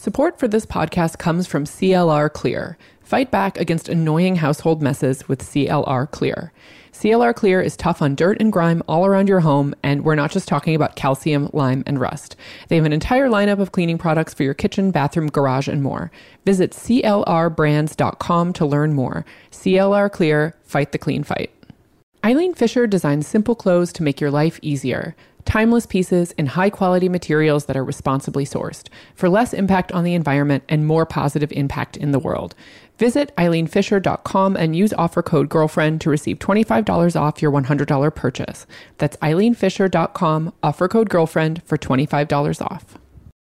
Support for this podcast comes from CLR Clear. Fight back against annoying household messes with CLR Clear. CLR Clear is tough on dirt and grime all around your home, and we're not just talking about calcium, lime, and rust. They have an entire lineup of cleaning products for your kitchen, bathroom, garage, and more. Visit CLRbrands.com to learn more. CLR Clear, fight the clean fight. Eileen Fisher designs simple clothes to make your life easier. Timeless pieces in high quality materials that are responsibly sourced for less impact on the environment and more positive impact in the world. Visit eileenfisher.com and use offer code GIRLFRIEND to receive $25 off your $100 purchase. That's eileenfisher.com, offer code GIRLFRIEND for $25 off.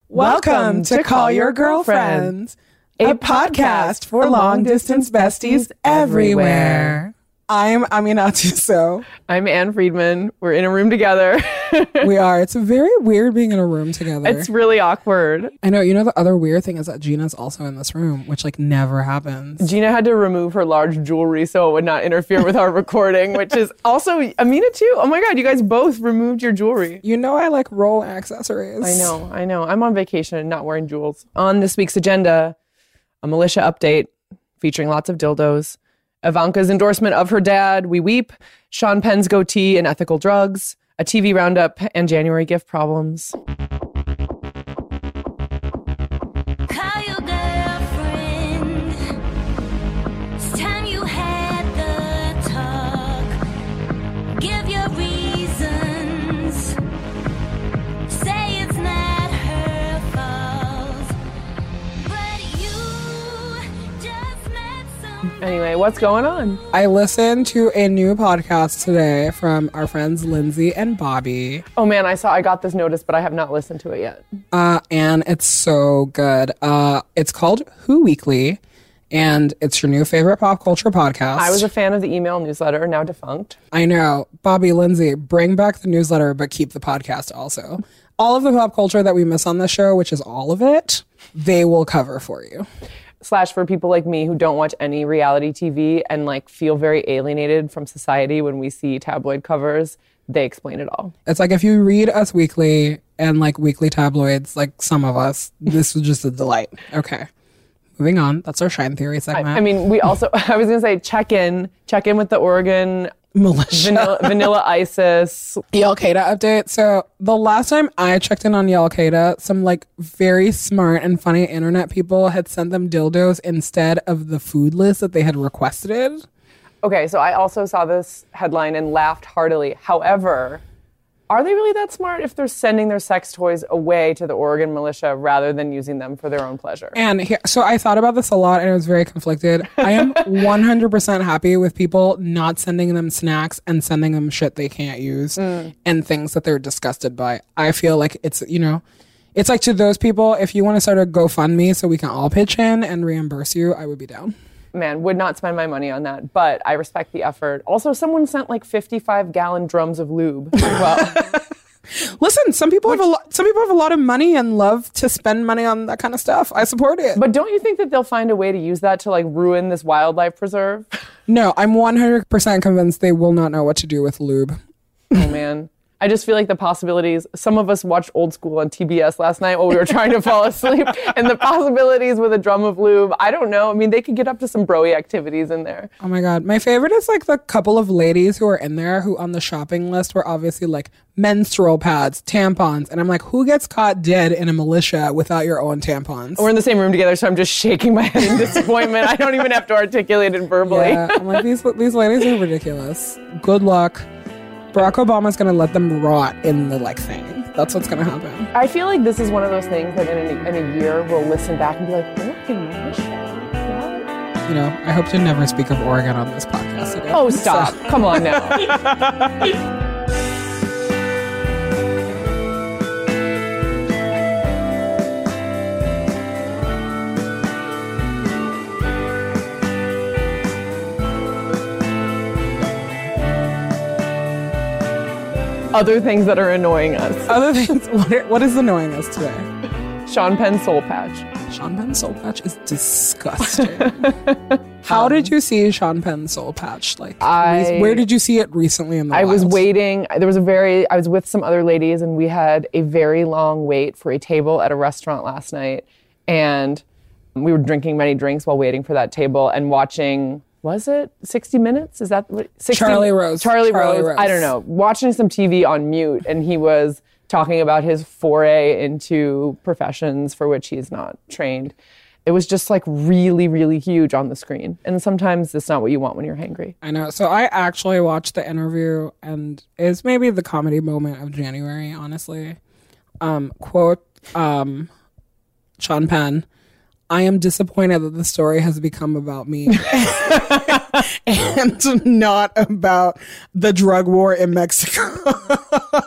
Welcome to Call Your Girlfriends, a podcast for long distance besties everywhere. I'm Aminatou So. I'm Ann Friedman. We're in a room together. we are. It's very weird being in a room together. It's really awkward. I know. You know, the other weird thing is that Gina's also in this room, which like never happens. Gina had to remove her large jewelry so it would not interfere with our recording, which is also Amina too. Oh my God, you guys both removed your jewelry. You know, I like roll accessories. I know. I know. I'm on vacation and not wearing jewels. On this week's agenda, a militia update featuring lots of dildos. Ivanka's endorsement of her dad, We Weep, Sean Penn's goatee and ethical drugs, a TV roundup, and January gift problems. Anyway, what's going on? I listened to a new podcast today from our friends Lindsay and Bobby, Oh man, I saw I got this notice, but I have not listened to it yet. uh, and it's so good. Uh, it's called Who Weekly, and it's your new favorite pop culture podcast. I was a fan of the email newsletter, now defunct. I know. Bobby Lindsay, bring back the newsletter, but keep the podcast also. All of the pop culture that we miss on this show, which is all of it, they will cover for you. Slash for people like me who don't watch any reality TV and like feel very alienated from society when we see tabloid covers, they explain it all. It's like if you read Us Weekly and like weekly tabloids, like some of us, this was just a delight. Okay. Moving on. That's our Shine Theory segment. I mean, we also, I was going to say, check in, check in with the Oregon militia. vanilla, vanilla ISIS. Y'all Qaeda update. So the last time I checked in on Y'all Qaeda, some like very smart and funny internet people had sent them dildos instead of the food list that they had requested. Okay, so I also saw this headline and laughed heartily. However, are they really that smart if they're sending their sex toys away to the Oregon militia rather than using them for their own pleasure? And here, so I thought about this a lot and I was very conflicted. I am 100% happy with people not sending them snacks and sending them shit they can't use mm. and things that they're disgusted by. I feel like it's, you know, it's like to those people, if you want to start a GoFundMe so we can all pitch in and reimburse you, I would be down. Man, would not spend my money on that, but I respect the effort. Also, someone sent like 55 gallon drums of lube as well. Listen, some people have a lot, some people have a lot of money and love to spend money on that kind of stuff. I support it. but don't you think that they'll find a way to use that to like ruin this wildlife preserve? no, I'm 100% convinced they will not know what to do with lube. Oh man. I just feel like the possibilities. Some of us watched Old School on TBS last night while we were trying to fall asleep, and the possibilities with a drum of lube. I don't know. I mean, they could get up to some broy activities in there. Oh my god, my favorite is like the couple of ladies who are in there who on the shopping list were obviously like menstrual pads, tampons, and I'm like, who gets caught dead in a militia without your own tampons? We're in the same room together, so I'm just shaking my head in disappointment. I don't even have to articulate it verbally. yeah, I'm like these these ladies are ridiculous. Good luck. Barack Obama's gonna let them rot in the like thing. That's what's gonna happen. I feel like this is one of those things that in a, in a year we'll listen back and be like. What? You know, I hope to never speak of Oregon on this podcast again. Oh, stop. So- Come on now. Other things that are annoying us. Other things, what, are- what is annoying us today? Sean Penn soul patch. Sean Penn's soul patch is disgusting. How did you see Sean Penn's soul patch? Like, I- where did you see it recently in the I was waiting. There was a very, I was with some other ladies and we had a very long wait for a table at a restaurant last night. and we were drinking many drinks while waiting for that table and watching. Was it 60 Minutes? Is that what? 60, Charlie Rose. Charlie, Charlie Rose. Rose. I don't know. Watching some TV on mute, and he was talking about his foray into professions for which he's not trained. It was just like really, really huge on the screen. And sometimes it's not what you want when you're hangry. I know. So I actually watched the interview, and it's maybe the comedy moment of January. Honestly, um, quote um, Sean Penn. I am disappointed that the story has become about me and not about the drug war in Mexico.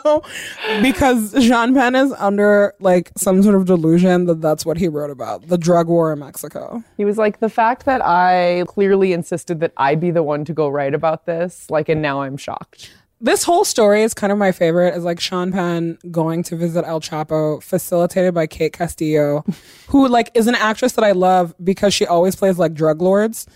because Sean Penn is under like some sort of delusion that that's what he wrote about the drug war in Mexico. He was like, the fact that I clearly insisted that I be the one to go write about this, like, and now I'm shocked. This whole story is kind of my favorite is like Sean Penn going to visit El Chapo, facilitated by Kate Castillo, who like is an actress that I love because she always plays like drug lords.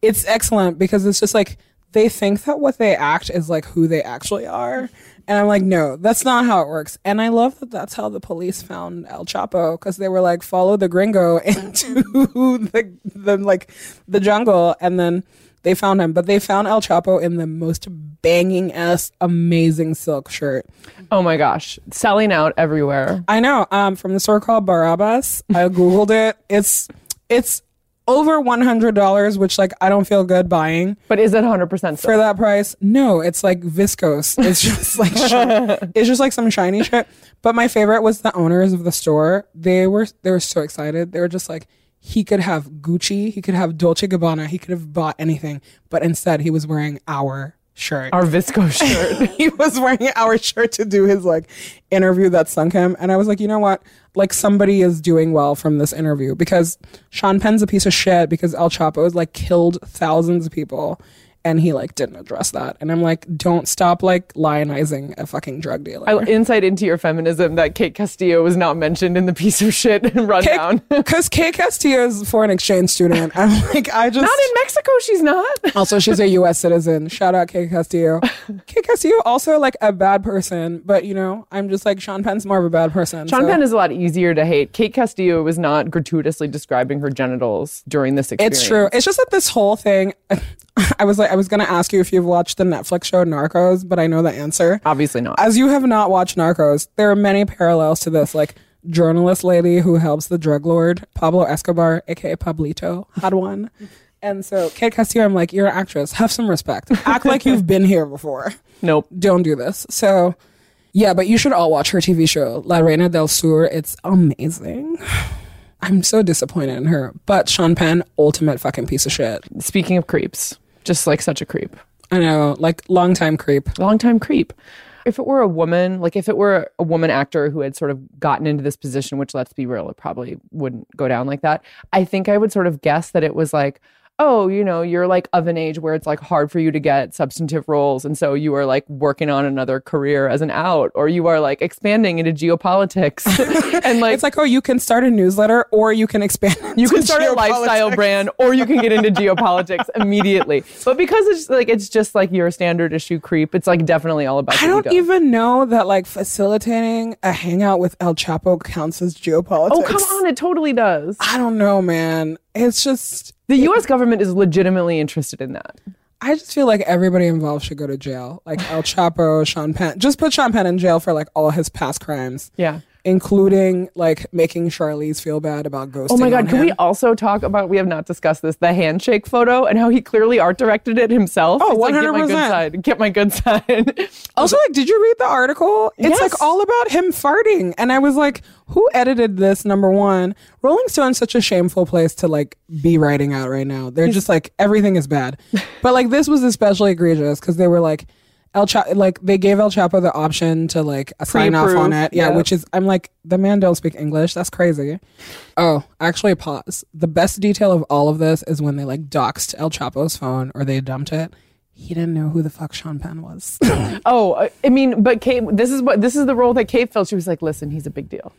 It's excellent because it's just like they think that what they act is like who they actually are. And I'm like, no, that's not how it works. And I love that that's how the police found El Chapo because they were like, follow the gringo into the, the like the jungle. And then they found him. But they found El Chapo in the most banging ass, amazing silk shirt. Oh my gosh. Selling out everywhere. I know. Um, from the store called Barabas. I googled it. It's it's over one hundred dollars, which like I don't feel good buying But is it 100% for that price. No, it's like viscose. It's just like shi- it's just like some shiny shit. But my favorite was the owners of the store. They were they were so excited. They were just like he could have Gucci, he could have Dolce Gabbana, he could have bought anything, but instead he was wearing our shirt. Our visco shirt. he was wearing our shirt to do his like interview that sunk him. And I was like, you know what? Like somebody is doing well from this interview because Sean Penn's a piece of shit because El Chapo has like killed thousands of people and he like didn't address that. And I'm like, don't stop like lionizing a fucking drug dealer. I- Insight into your feminism that Kate Castillo was not mentioned in the piece of shit rundown. Because Kate Castillo is a foreign exchange student. I'm like, I just Not in Mexico, she's not. Also, she's a U.S. citizen. Shout out Kate Castillo. Kate Castillo also like a bad person, but you know, I'm just like Sean Penn's more of a bad person. Sean so- Penn is a lot easier to hate. Kate Castillo was not gratuitously describing her genitals during this experience. It's true. It's just that this whole thing. I was like, I was gonna ask you if you've watched the Netflix show Narcos, but I know the answer. Obviously not. As you have not watched Narcos, there are many parallels to this. Like journalist lady who helps the drug lord Pablo Escobar, aka Pablito, had one. And so, Kate Castillo, I'm like, you're an actress. Have some respect. Act like you've been here before. nope. don't do this. So, yeah, but you should all watch her TV show, La Reina del Sur. It's amazing. I'm so disappointed in her. But Sean Penn, ultimate fucking piece of shit. Speaking of creeps, just like such a creep. I know, like, long time creep. long time creep. If it were a woman, like if it were a woman actor who had sort of gotten into this position, which let's be real, it probably wouldn't go down like that. I think I would sort of guess that it was like, oh, you know, you're like of an age where it's like hard for you to get substantive roles. And so you are like working on another career as an out, or you are like expanding into geopolitics. and like, It's like, oh, you can start a newsletter or you can expand. you can start a lifestyle brand or you can get into geopolitics immediately. But because it's like it's just like your standard issue creep, it's like definitely all about I don't ego. even know that like facilitating a hangout with El Chapo counts as oh, geopolitics. Oh, come on, it totally does. I don't know, man. It's just The US government is legitimately interested in that. I just feel like everybody involved should go to jail. Like El Chapo, Sean Penn. Just put Sean Penn in jail for like all his past crimes, Yeah. Including like making Charlize feel bad about ghosting. Oh my God, can him. we also talk about, we have not discussed this, the handshake photo and how he clearly art directed it himself? Oh, He's like, get my good 100%. side, get my good side. Also, like, did you read the article? It's Yes. like all about him farting. And I was like, who edited this? Number one, Rolling Stone's such a shameful place to like be writing out right now. They're just like, everything is bad. but like, this was especially egregious because they were like, El Chapo, like they gave El Chapo the option to like sign off on it. Yeah, yeah. which is, I'm like, the man don't speak English. That's crazy. Oh, actually, pause. The best detail of all of this is when they like doxed El Chapo's phone or they dumped it. He didn't know who the fuck Sean Penn was. oh, I- I mean, but Kate, this is what, this is the role that Kate felt. She was like, listen, he's a big deal.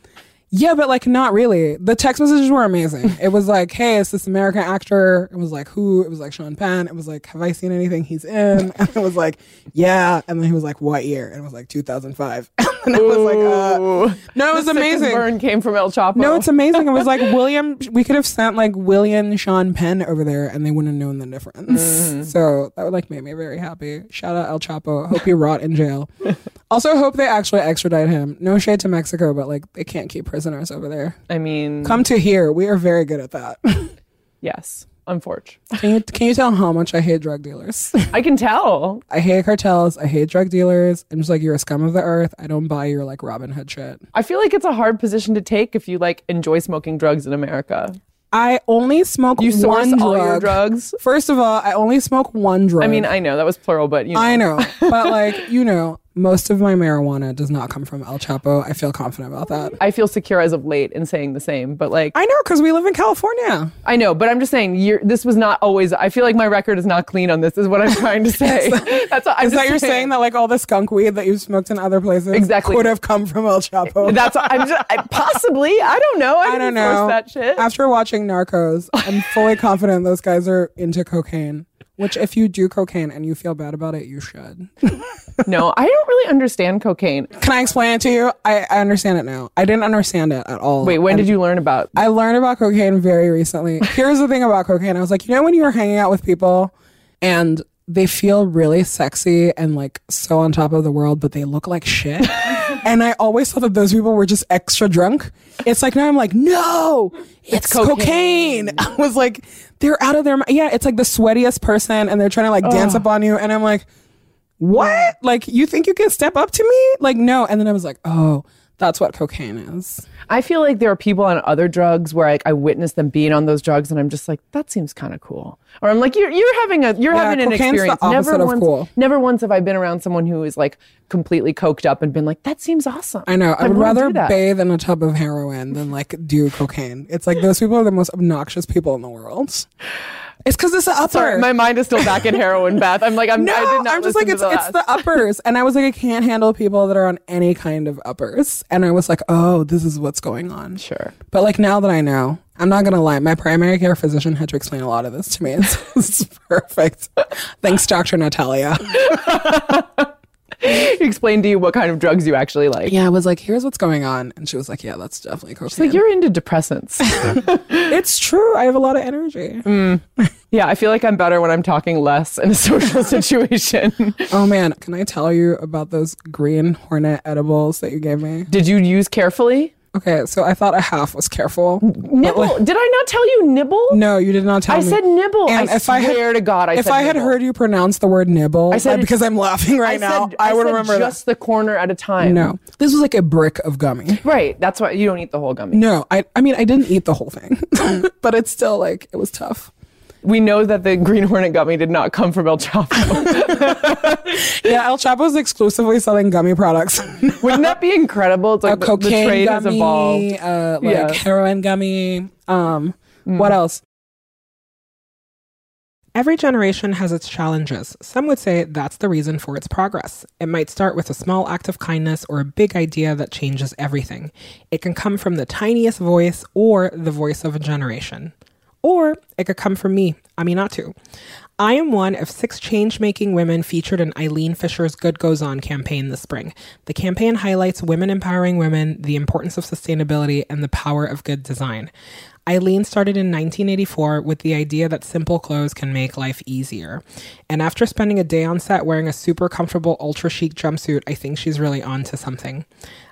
Yeah, but like not really. The text messages were amazing. It was like, "Hey, it's this American actor." It was like, "Who?" It was like Sean Penn. It was like, "Have I seen anything he's in?" And it was like, "Yeah." And then he was like, "What year?" And it was like 2005. And I was like, uh, no, it was amazing. Burn came from El Chapo. No, it's amazing. It was like William. We could have sent like William Sean Penn over there, and they wouldn't have known the difference. Mm-hmm. So that would like make me very happy. Shout out El Chapo. Hope he rot in jail. Also, hope they actually extradite him. No shade to Mexico, but like they can't keep prisoners over there. I mean, Come to here. We are very good at that. yes, unfortunately. can you can you tell how much I hate drug dealers? I can tell. I hate cartels. I hate drug dealers. I'm just like you're a scum of the earth. I don't buy your like Robin Hood shit. I feel like it's a hard position to take if you like enjoy smoking drugs in America. I only smoke one drug. You source one all your drugs. First of all, I only smoke one drug. I mean, I know that was plural, but you know. I know, but like you know, most of my marijuana does not come from El Chapo. I feel confident about that. I feel secure as of late in saying the same, but like I know because we live in California. I know, but I'm just saying you're, this was not always. I feel like my record is not clean on this. Is what I'm trying to say. That's what I'm Is that just you're saying that like all the skunk weed that you smoked in other places Exactly. could have come from El Chapo? That's I'm just I, possibly. I don't know. I, I don't know. that shit. After watching Narcos, I'm fully confident those guys are into cocaine. Which, if you do cocaine and you feel bad about it, you should. no, I don't really understand cocaine. Can I explain it to you? I, I understand it now. I didn't understand it at all. Wait, when did you learn about? I learned about cocaine very recently. Here's the thing about cocaine. I was like, you know, when you were hanging out with people and they feel really sexy and like so on top of the world, but they look like shit. and I always thought that those people were just extra drunk. It's like now I'm like, no, it's, cocaine. cocaine. I was like, they're out of their mind. Yeah, it's like the sweatiest person and they're trying to like dance up on you. And I'm like, what? Like, you think you can step up to me? Like, no. And then I was like, oh, that's what cocaine is. I feel like there are people on other drugs where like I witness them being on those drugs, and I'm just like, that seems kind of cool. Or I'm like, you're you're having a you're Yeah, having an experience. never of once, cool. never once have I been around someone who is like completely coked up and been like, that seems awesome. I know. I, would rather bathe in a tub of heroin than like do cocaine. It's like those people are the most obnoxious people in the world. It's because it's the upper. Sorry, my mind is still back in heroin bath. I'm like, I'm no, I did not I'm just like it's the it's the uppers, and I was like I can't handle people that are on any kind of uppers, and I was like, oh, this is what's going on. Sure. But like now that I know, I'm not gonna lie. My primary care physician had to explain a lot of this to me. It's, it's perfect. Thanks, Doctor Natalia. Explain to you what kind of drugs you actually like. Yeah, I was like, here's what's going on, and she was like, yeah, that's definitely cocaine. It's like you're into depressants. it's true. I have a lot of energy. Mm. yeah, I feel like I'm better when I'm talking less in a social situation. Oh man, can I tell you about those green hornet edibles that you gave me? Did you use carefully? Okay, so I thought a half was careful. Nibble. Did I not tell you nibble? No, you did not tell I me. I said nibble. And I if I had- swear to God, I if I had nibble. heard you pronounce the word nibble, I said said because I'm laughing right now, said, I, would remember just the corner at a time. No, this was like a brick of gummy. Right. That's why you don't eat the whole gummy. No, I I mean I didn't eat the whole thing, but it's still like it was tough. We know that the Green Hornet gummy did not come from El Chapo. Yeah, El Chapo's exclusively selling gummy products. Wouldn't that be incredible? It's like a the, cocaine the trade has gummy, evolved. uh, like Yeah. heroin gummy. Um, Mm. what else? Every generation has its challenges. Some would say that's the reason for its progress. It might start with a small act of kindness or a big idea that changes everything. It can come from the tiniest voice or the voice of a generation. Or it could come from me, Aminatou. I am one of six change making women featured in Eileen Fisher's Good Goes On campaign this spring. The campaign highlights women empowering women, the importance of sustainability, and the power of good design. Eileen started in 1984 with the idea that simple clothes can make life easier. And after spending a day on set wearing a super comfortable ultra chic jumpsuit, I think she's really on to something.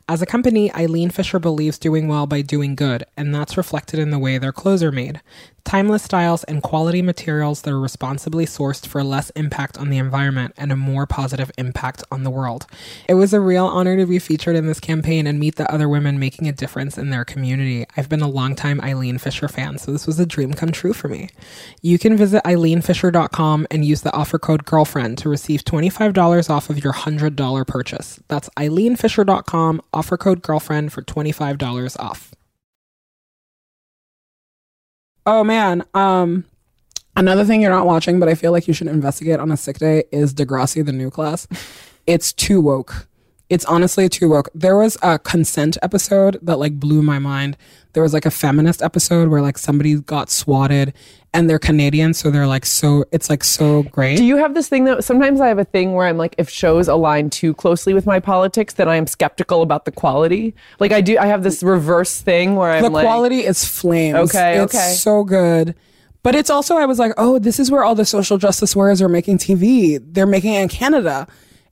As a company, Eileen Fisher believes doing well by doing good, and that's reflected in the way their clothes are made. Timeless styles and quality materials that are responsibly sourced for less impact on the environment and a more positive impact on the world. It was a real honor to be featured in this campaign and meet the other women making a difference in their community. I've been a longtime Eileen Fisher fan, so this was a dream come true for me. You can visit eileenfisher.com and use the offer code GIRLFRIEND to receive $25 off of your $100 purchase. That's eileenfisher.com, offer code GIRLFRIEND for $25 off. Oh man, um another thing you're not watching but I feel like you should investigate on a sick day is Degrassi the new class. It's too woke. It's honestly too woke. There was a consent episode that like blew my mind. There was like a feminist episode where like somebody got swatted and they're Canadian, so they're like so it's like so great. Do you have this thing that sometimes I have a thing where I'm like, if shows align too closely with my politics, then I am skeptical about the quality. Like I do, I have this reverse thing where I'm like the like, quality is flames. Okay, it's okay. so good. But it's also I was like, oh, this is where all the social justice warriors are making TV. They're making it in Canada.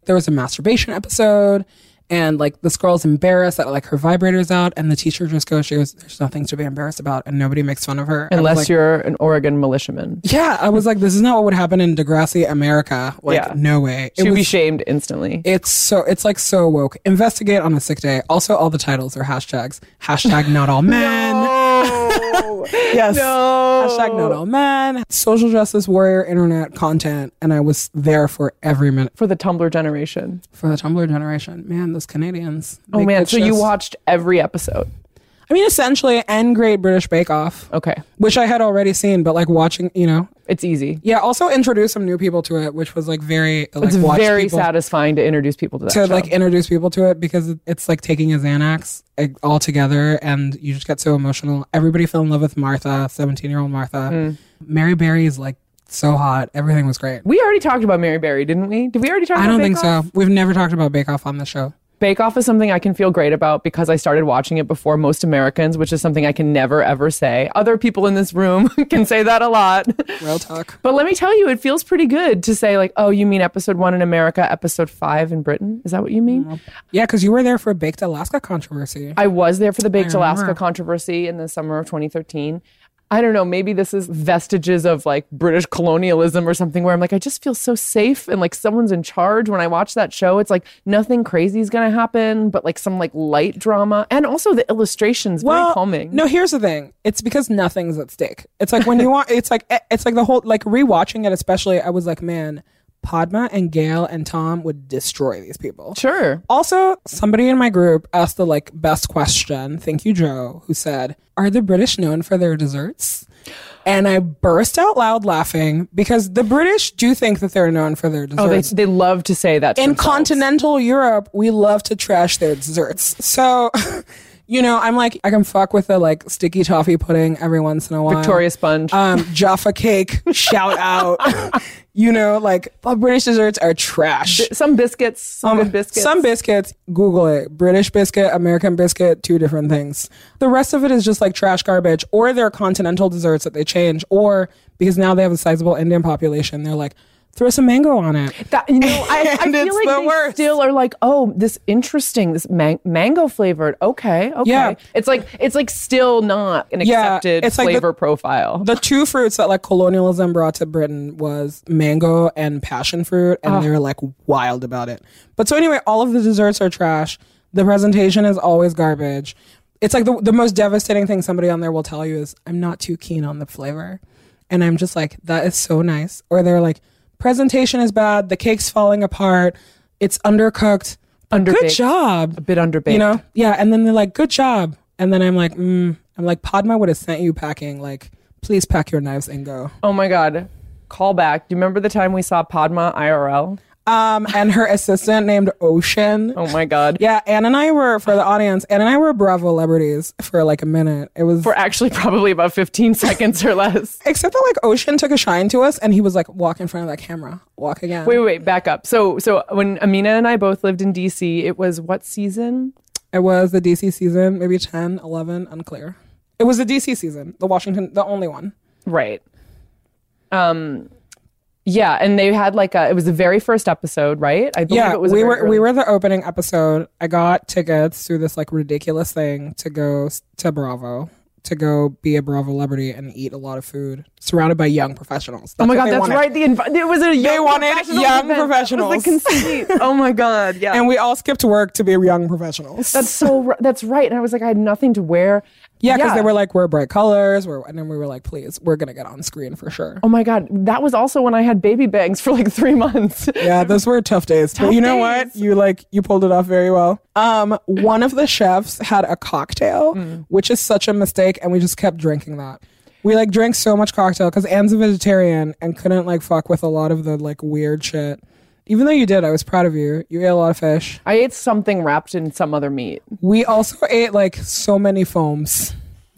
There was a masturbation episode, and like this girl's embarrassed that like her vibrator's out, and the teacher just goes, she goes, "There's nothing to be embarrassed about," and nobody makes fun of her unless like, you're an Oregon militiaman, Yeah, I was like, this is not what would happen in Degrassi America. Like, Yeah. no way. It she'd be shamed instantly. it's so it's like so woke. Investigate on a sick day. Also, all the titles are hashtags. Hashtag not all men. yes. No. Hashtag not all men. Social justice warrior internet content, and I was there for every minute for the Tumblr generation. for the Tumblr generation. Man, those Canadians. Oh man, so you watched every episode. I mean, essentially, and Great British Bake Off, Okay, which I had already seen, but like watching, you know. it's easy. Yeah, also introduce some new people to it, which was like very like It's very people- satisfying to introduce people to that to show. like introduce people to it because it's like taking a Xanax like, all together and you just get so emotional. Everybody fell in love with Martha, 17 year old Martha. Mm. Mary Berry is like so hot. Everything was great. we already talked about Mary Berry, didn't we? Did we already talk? About Mary? I don't think Off? so. We've never talked about Bake Off on the show. Bake Off is something I can feel great about because I started watching it before most Americans, which is something I can never ever say. Other people in this room can say that a lot. Real talk. But let me tell you, it feels pretty good to say, like, oh, you mean episode one in America, episode five in Britain? Is that what you mean? Mm-hmm. Yeah, because you were there for a Baked Alaska controversy. I was there for the Baked Alaska controversy in the summer of 2013. I don't know, maybe this is vestiges of like British colonialism or something where I'm like, I just feel so safe and like someone's in charge when I watch that show. It's like nothing crazy is going to happen, but like some like light drama. And also the illustrations, very calming. No, here's the thing. It's because nothing's at stake. It's like when you want. It's like eh, it's like the whole like rewatching it. Especially, I was like, man, Padma and Gail and Tom would destroy these people. Sure. Also, somebody in my group asked the like best question. Thank you, Joe, who said, "Are the British known for their desserts?" And I burst out loud laughing because the British do think that they're known for their desserts. Oh, they, they love to say that. in themselves. continental Europe, we love to trash their desserts. So, you know, I'm like, I can fuck with the like sticky toffee pudding every once in a while. Victoria Sponge. Um, Jaffa cake, shout out. you know, like British desserts are trash. some biscuits, some good biscuits. Some biscuits, Google it. British biscuit, American biscuit, two different things. The rest of it is just like trash garbage, or they're continental desserts that they change, or because now they have a sizable Indian population, they're like, throw some mango on it. That, you know, I, I feel like the they worst. still are like, oh, this interesting, this man- mango flavored. Okay, okay. Yeah. It's like it's like still not an Yeah, accepted it's like the- flavor profile. The two fruits that like colonialism brought to Britain was mango and passion fruit, and they were like wild about it. But so anyway, all of the desserts are trash. The presentation is always garbage. It's like the, the most devastating thing somebody on there will tell you is, I'm not too keen on the flavor. And I'm just like, that is so nice. Or they're like, presentation is bad, the cake's falling apart, it's undercooked. But Good job. a bit underbaked. You know? Yeah. And then they're like, good job. And then I'm like, mm. I'm like, Padma would have sent you packing. Like, please pack your knives and go. Oh my god. Call back. Do you remember the time we saw Padma IRL? Um, and her assistant named Ocean. Oh my god. Yeah, Ann and I were for the audience. Ann and I were Bravo celebrities for like a minute. It was For actually probably about 15 seconds or less. except that like Ocean took a shine to us, and he was like, walk in front of that camera, walk again. Wait, wait, wait, back up. So, so when Amina and I both lived in DC, it was what season? It was the DC season, maybe 10, 11, unclear. It was the DC season, the Washington, the only one. Right. Um, yeah, and they had like a. It was the very first episode, right? I believe yeah, it was. we were early- we were the opening episode. I got tickets through this like ridiculous thing to go to Bravo to go be a Bravo celebrity and eat a lot of food, surrounded by young professionals. Oh my god, that's wanted. right. The inv- it was a young wanted professionals young event. That was professionals. conceit. oh my god, yeah. And we all skipped work to be young professionals. that's so. That's right. And I was like, I had nothing to wear. Yeah, because they were like, we're bright colors, we're, and then we were like, please, we're gonna get on screen for sure. Oh my god, that was also when I had baby bangs for like three months. Yeah, those were tough days. but you know what? You like you pulled it off very well. Um, one of the chefs had a cocktail, Mm. which is such a mistake, and we just kept drinking that. We like drank so much cocktail because Ann's a vegetarian and couldn't like fuck with a lot of the like weird shit. Even though you did, I was proud of you. You ate a lot of fish. I ate something wrapped in some other meat. We also ate like so many foams.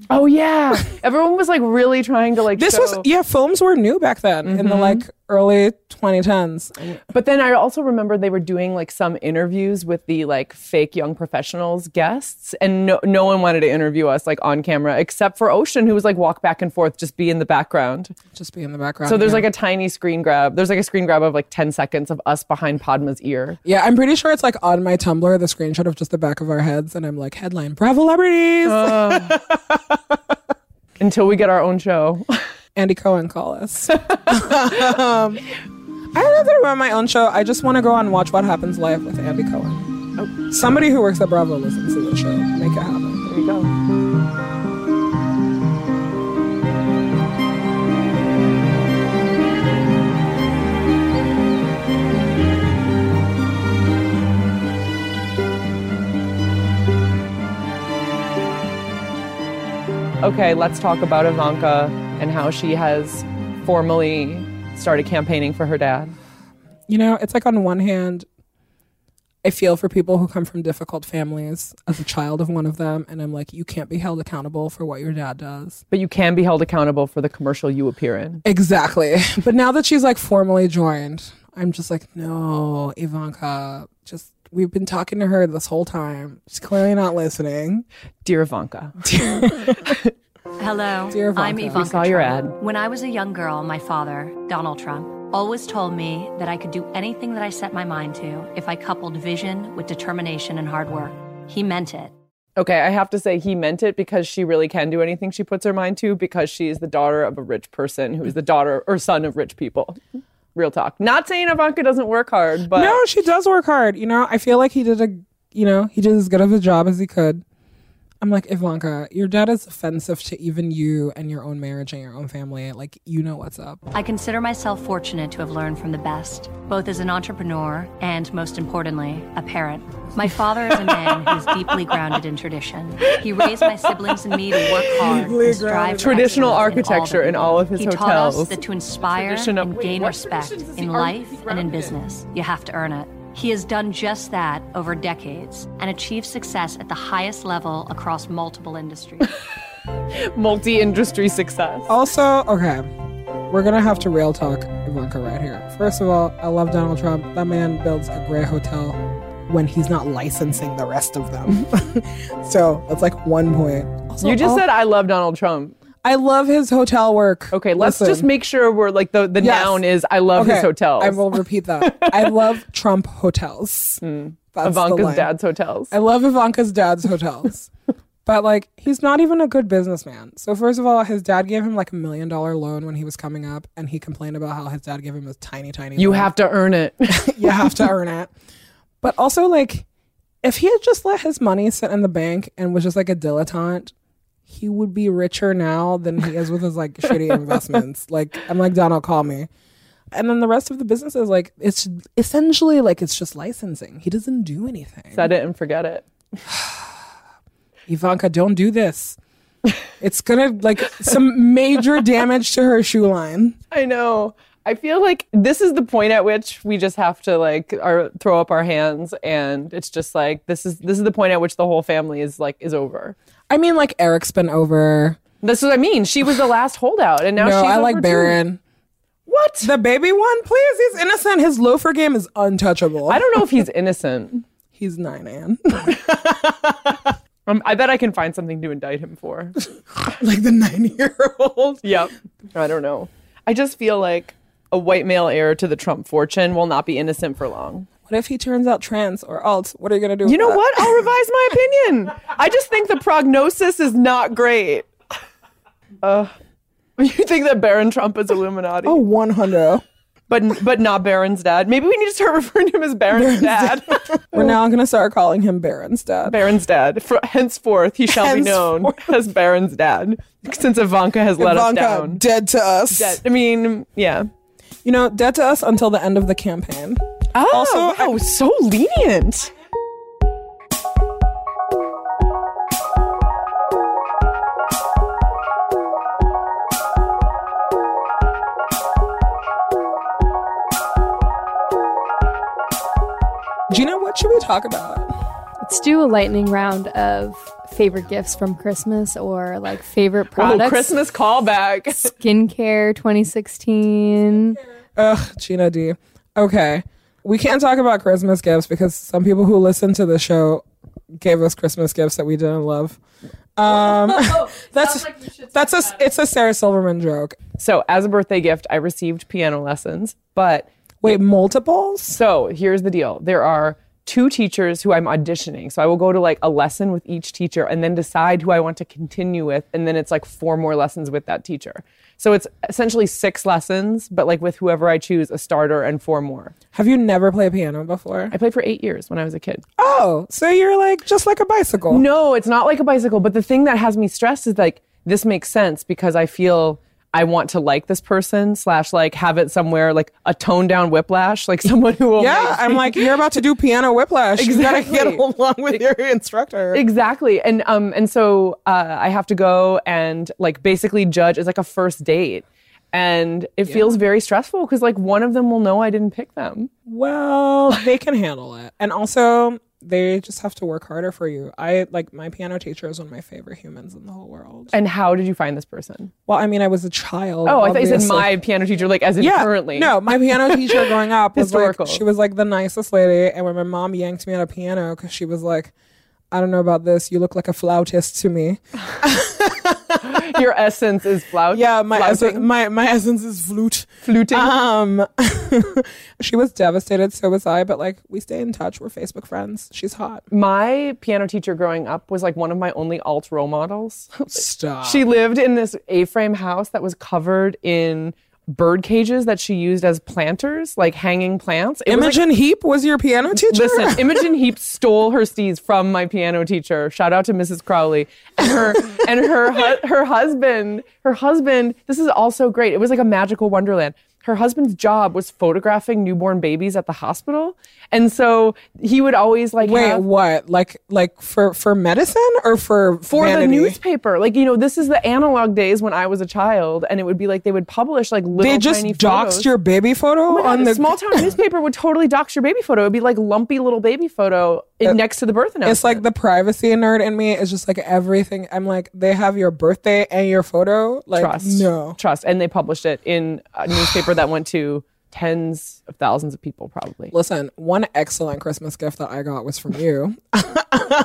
Oh yeah, everyone was like really trying to like. This show- was yeah, foams were new back then in the mm-hmm. like early 2010s. But then I also remember they were doing like some interviews with the like fake young professionals guests, and no no one wanted to interview us like on camera except for Ocean, who was like walk back and forth, just be in the background. Just be in the background. So there's yeah. like a tiny screen grab. There's like a screen grab of like ten seconds of us behind Padma's ear. Yeah, I'm pretty sure it's like on my Tumblr, the screenshot of just the back of our heads, and I'm like, headline, Bravo celebrities. Oh. Until we get our own show. Andy Cohen, call us. um, I don't know that I want my own show. I just want to go on Watch What Happens Live with Andy Cohen. Somebody who works at Bravo listens to the show. Make it happen. There you go. Okay, let's talk about Ivanka and how she has formally started campaigning for her dad. You know, it's like on one hand, I feel for people who come from difficult families as a child of one of them, and I'm like, you can't be held accountable for what your dad does. But you can be held accountable for the commercial you appear in. Exactly. But now that she's like formally joined, I'm just like, no, Ivanka, just we've been talking to her this whole time. She's clearly not listening. Dear Ivanka. Hello, Dear Ivanka. I'm We Ivanka. saw your Trump. ad. When I was a young girl, my father, Donald Trump, always told me that I could do anything that I set my mind to if I coupled vision with determination and hard work. He meant it. Okay, I have to say he meant it because she really can do anything she puts her mind to because she is the daughter of a rich person who is the daughter or son of rich people. Real talk. Not saying Ivanka doesn't work hard, but No, she does work hard. You know, I feel like he did a, you know, he did as good of a job as he could. I'm like, Ivanka, your dad is offensive to even you and your own marriage and your own family. Like, you know what's up. I consider myself fortunate to have learned from the best, both as an entrepreneur and, most importantly, a parent. My father is a man who is deeply grounded in tradition. He raised my siblings and me to work hard and strive for Traditional excellence in all architecture in all of his hotels. he taught us that to inspire Tradition of- and wait, gain respect in life and in grounded in? business, you have to earn it. He has done just that over decades and achieved success at the highest level across multiple industries. multi-industry success. Also, okay, we're gonna have to rail talk Ivanka right here. First of all, I love Donald Trump. That man builds a great hotel when he's not licensing the rest of them. so that's like one point. Also, You just all- said I love Donald Trump. I love his hotel work. Okay, let's Listen. just make sure we're like the the Yes. noun is I love his hotels. I will repeat that. I love Trump hotels. Hmm. That's the Ivanka's line. dad's hotels. I love Ivanka's dad's hotels. but like he's not even a good businessman. So first of all, his dad gave him like a million dollar loan when he was coming up and he complained about how his dad gave him a tiny tiny you loan. have to earn it. you have to earn it. But also like if he had just let his money sit in the bank and was just like a dilettante, he would be richer now than he is with his like shitty investments. Like I'm like Donald, call me. And then the rest of the business is like it's essentially like it's just licensing. He doesn't do anything. Set it and forget it. Ivanka, don't do this. It's gonna like some major damage to her shoe line. I know. I feel like this is the point at which we just have to like our, throw up our hands, and it's just like this is this is the point at which the whole family is like is over. I mean, like Eric's been over. This is what I mean. She was the last holdout, and now no, she's I like. Barron. What? The baby one, please. He's innocent. His loafer game is untouchable. I don't know if he's innocent. He's nine, Ann. Um, I bet I can find something to indict him for. like the nine year old. yep. I don't know. I just feel like a white male heir to the Trump fortune will not be innocent for long. What if he turns out trans or alt? What are you gonna do? You know that? what? I'll revise my opinion. I just think the prognosis is not great. Uh, you think that Barron Trump is Illuminati, Oh, Oh, one hundred. but but not Barron's dad. Maybe we need to start referring to him as Barron's dad. We're now gonna start calling him Barron's dad. Barron's dad. For, henceforth, he shall be known as Barron's dad, since Ivanka has let Ivanka, us down. dead to us. Dead. I mean, yeah. You know, dead to us until the end of the campaign. Oh, Also, wow, so lenient. Gina, what should we talk about? Let's do a lightning round of favorite gifts from Christmas or like favorite Oh, products. Christmas callback. skincare 2016. Ugh, Gina D. Okay. We can't talk about Christmas gifts because some people who listen to the show gave us Christmas gifts that we didn't love. Um, that's that's a it's a Sarah Silverman joke. So, as a birthday gift, I received piano lessons, but Wait, multiples? So here's the deal. There are two teachers who I'm auditioning. So I will go to like a lesson with each teacher and then decide who I want to continue with. And then it's like four more lessons with that teacher. So it's essentially six lessons, but like with whoever I choose, a starter and four more. Have you never played piano before? I played for eight years when I was a kid. Oh, so you're like just like a bicycle. No, it's not like a bicycle. But the thing that has me stressed is like, this makes sense because I feel I want to like this person slash like have it somewhere like a toned down whiplash, like someone who will Yeah, I'm like, you're about to do piano whiplash. You gotta get Exactly. along with your instructor. Exactly. And um and so uh, I have to go and like basically judge it's like a first date. And it feels very stressful because like one of them will know I didn't pick them. Well, they can handle it. And also, they just have to work harder for you. I like my piano teacher is one of my favorite humans in the whole world. And how did you find this person? Well, I mean, I was a child. Oh, I thought you said my piano teacher, like as in yeah, currently. No, my piano teacher growing up was Historical. like she was like the nicest lady. And when my mom yanked me on a piano because she was like, "I don't know about this. You look like a flautist to me." Your essence is flout. Yeah, my essence, my my essence is flute. fluting. Um, she was devastated. So was I. But like, we stay in touch. We're Facebook friends. She's hot. my piano teacher growing up was like one of my only alt role models. Stop. She lived in this A-frame house that was covered in bird cages that she used as planters, like hanging plants. It was, like, Imogen Heap was your piano teacher. Listen, Imogen Heap stole her steeds from my piano teacher. Shout out to Mrs. Crowley and her and her her husband. Her husband. This is also great. It was like a magical wonderland. Her husband's job was photographing newborn babies at the hospital, and so he would always like Wait, have- what? Like, like for for medicine or for for vanity? the newspaper. Like you know, this is the analog days when I was a child, and it would be like they would publish like little They just tiny doxed your baby photo Oh God, on the the small town newspaper would totally dox your baby photo. It'd be like lumpy little baby photo in, next to the birth announcement. It's like the privacy nerd in me is just like everything. I'm like, they have your birthday and your photo. Like, trust. no. trust, and they published it in a newspaper that went to tens of thousands of people, probably. Listen, one excellent Christmas gift that I got was from you.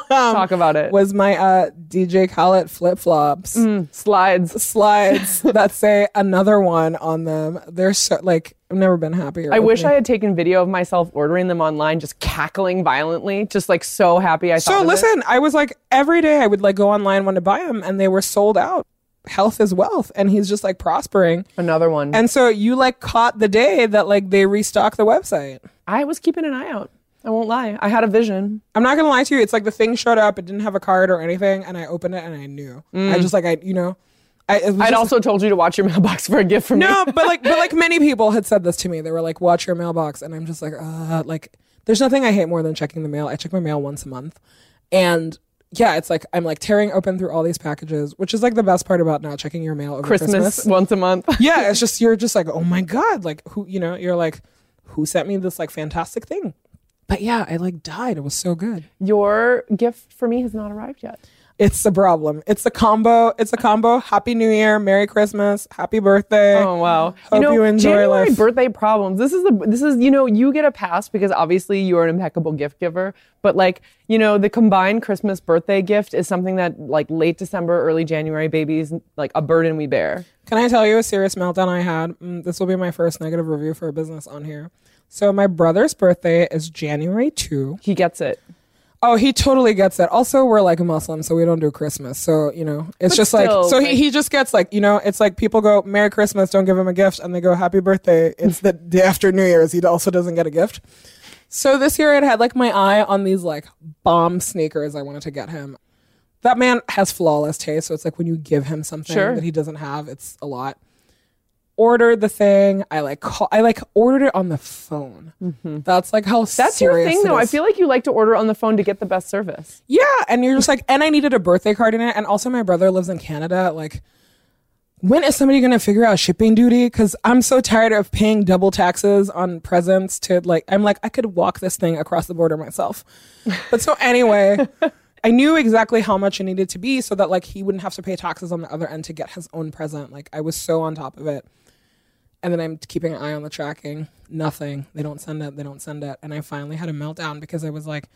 Talk about it. was my uh, DJ Khaled flip flops Mm. Slides. slides that say another one on them. They're so like I've never been happier. I wish I had taken video of myself ordering them online, just cackling violently, just like so happy I So thought of it. listen, I was like every day I would like go online when to buy them, and they were sold out. Health is wealth, and he's just like prospering. Another one. And so you like caught the day that like they restocked the website. I was keeping an eye out. I won't lie. I had a vision. I'm not gonna lie to you. It's like the thing showed up. It didn't have a card or anything, and I opened it and I knew. I just like I you know. I, was Mm. I'd just- also told you to watch your mailbox for a gift from me. no, but like but like many people had said this to me. They were like, "Watch your mailbox," and I'm just like, uh, like there's nothing I hate more than checking the mail. I check my mail once a month, and yeah, it's like I'm like tearing open through all these packages, which is like the best part about not checking your mail over Christmas, Christmas. once a month. yeah, it's just you're just like, oh my god, like who you know, you're like, who sent me this like fantastic thing? But yeah, I like died. It was so good. Your gift for me has not arrived yet. It's the problem. It's a combo. It's a combo. Happy New Year, Merry Christmas, Happy Birthday. Oh wow! Hope you enjoy January life. birthday problems. This is the this is you know you get a pass because obviously you are an impeccable gift giver. But like you know the combined Christmas birthday gift is something that like late December, early January babies like a burden we bear. Can I tell you a serious meltdown I had? Mm, this will be my first negative review for a business on here. So my brother's birthday is January 2. He gets it. Oh, he totally gets it. Also, we're like a Muslim, so we don't do Christmas. So, you know, it's But just still, like, so like- he, he just gets like, you know, it's like people go, Merry Christmas, don't give him a gift. And they go, Happy birthday. It's the day after New Year's. He also doesn't get a gift. So this year it had like my eye on these like bomb sneakers I wanted to get him. That man has flawless taste. So it's like when you give him something Sure. that he doesn't have, it's a lot. Ordered the thing. I like call, I like ordered it on the phone. That's like how Mm-hmm. That's your thing though. I feel like you like to order on the phone to get the best service. Yeah, and you're just like, and I needed a birthday card in it, and also my brother lives in Canada. Like, when is somebody going to figure out shipping duty? Because I'm so tired of paying double taxes on presents to like, I'm like, I could walk this thing across the border myself. But so anyway, I knew exactly how much it needed to be so that like he wouldn't have to pay taxes on the other end to get his own present. Like I was so on top of it. And then I'm keeping an eye on the tracking. Nothing. They don't send it. They don't send it. And I finally had a meltdown because I was like,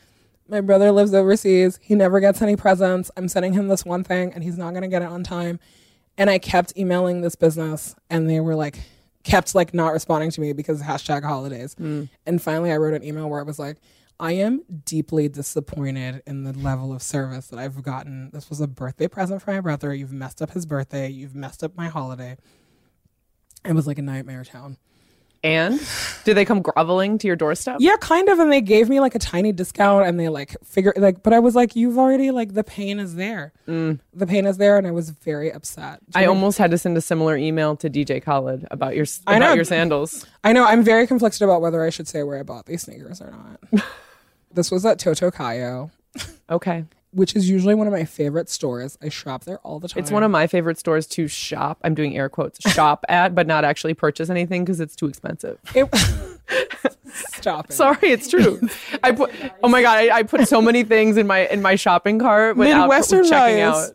my brother lives overseas. He never gets any presents. I'm sending him this one thing and he's not going to get it on time. And I kept emailing this business and they were like, kept like not responding to me because hashtag holidays. Hmm. And finally I wrote an email where I was like, I am deeply disappointed in the level of service that I've gotten. This was a birthday present for my brother. You've messed up his birthday. You've messed up my holiday. It was like a nightmare town. And did they come groveling to your doorstep? Yeah, kind of. And they gave me like a tiny discount and they like figure like, but I was like, you've already like the pain is there. Mm. The pain is there. And I was very upset. I almost had to send a similar email to DJ Khaled about your I know. your sandals. I know. I'm very conflicted about whether I should say where I bought these sneakers or not. this was at Totokaelo, Okay. Which is usually one of my favorite stores. I shop there all the time. It's one of my favorite stores to shop. I'm doing air quotes shop at, but not actually purchase anything because it's too expensive. It, stop it. Sorry, it's true. I put oh my god, I, I put so many things in my in my shopping cart without Midwestern checking lies. out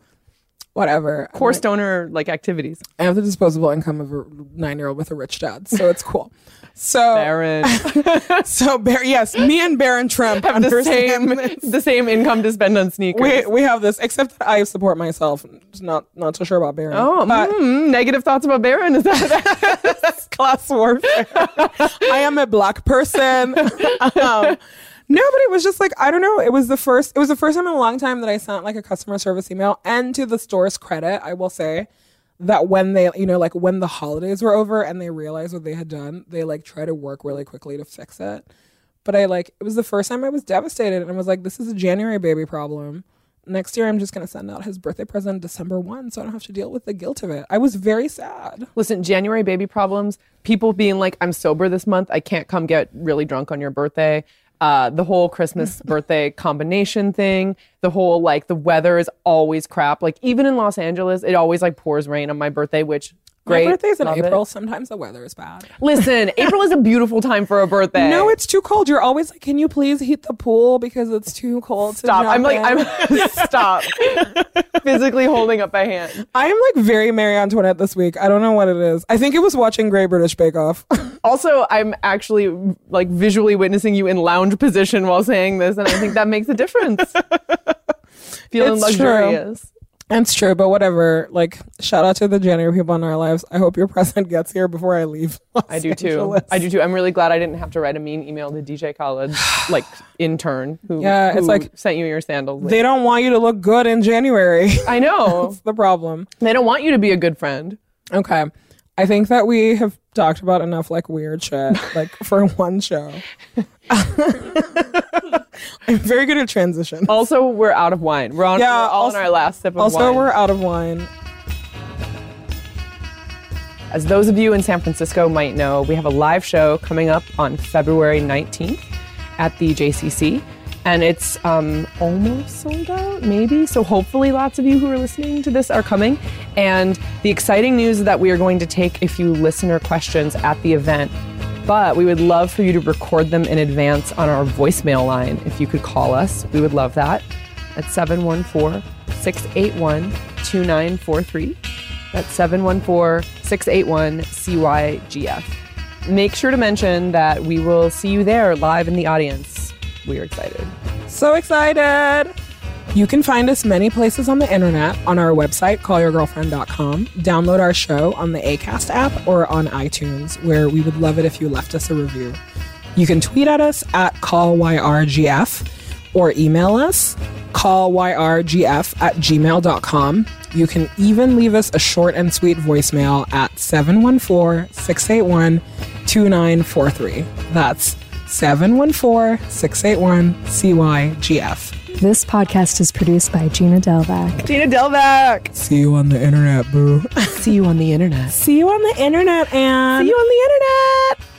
Whatever. core stoner like activities. I have the disposable income of a nine year old with a rich dad, so it's cool. So, Barron so Bar- yes, me and Barron Trump have the same this. the same income to spend on sneakers. We we have this, except that I support myself. Just not not so sure about Barron. oh, but mm, negative thoughts about Barron is that class warfare. I am a black person. um, no, but it was just like I don't know. It was the first. It was the first time in a long time that I sent like a customer service email. And to the store's credit, I will say that when they, you know, like when the holidays were over and they realized what they had done, they like try to work really quickly to fix it. But I like it was the first time I was devastated and I was like, this is a January baby problem. Next year, I'm just gonna send out his birthday present December one, so I don't have to deal with the guilt of it. I was very sad. Listen, January baby problems, people being like, I'm sober this month. I can't come get really drunk on your birthday. Uh, the whole Christmas birthday combination thing, the whole like the weather is always crap. Like even in Los Angeles, it always like pours rain on my birthday, which great. My birthday's in love it. April. Sometimes the weather is bad. Listen, April is a beautiful time for a birthday. No, it's too cold. You're always like, can you please heat the pool because it's too cold. Stop. jump I'm like in?" I'm stop. Physically holding up my hand. I am like very Marie Antoinette this week. I don't know what it is. I think it was watching Great British Bake Off. Also, I'm actually like visually witnessing you in lounge position while saying this, and I think that makes a difference. Feeling It's true. It's true, but whatever. Like, shout out to the January people in our lives. I hope your present gets here before I leave. Los I do too. I do too. I'm really glad I didn't have to write a mean email to DJ Khaled, like intern who, Yeah, it's like- sent you your sandals. They don't want you to look good in January. I know. That's the problem. they don't want you to be a good friend. Okay. I think that we have talked about enough like weird shit, like for one show. I'm very good at transition. Also, we're out of wine. We're on. Yeah, we're all also- on our last sip of Also, wine. we're out of wine. As those of you in San Francisco might know, we have a live show coming up on February 19th at the JCC. And it's um, almost sold out, maybe. So hopefully, lots of you who are listening to this are coming. And the exciting news is that we are going to take a few listener questions at the event. But we would love for you to record them in advance on our voicemail line. If you could call us, we would love that at 714 681 2943. That's 714 681 CYGF. Make sure to mention that we will see you there live in the audience. We are excited. So excited! You can find us many places on the internet on our website, callyourgirlfriend.com. Download our show on the ACAST app or on iTunes, where we would love it if you left us a review. You can tweet at us at callyrgf or email us callyrgf at gmail.com. You can even leave us a short and sweet voicemail at 714 681 2943. That's 714 681 CYGF. This podcast is produced by Gina Delvac. Gina Delvac! See you on the internet, boo. See you on the internet. See you on the internet, and See you on the internet!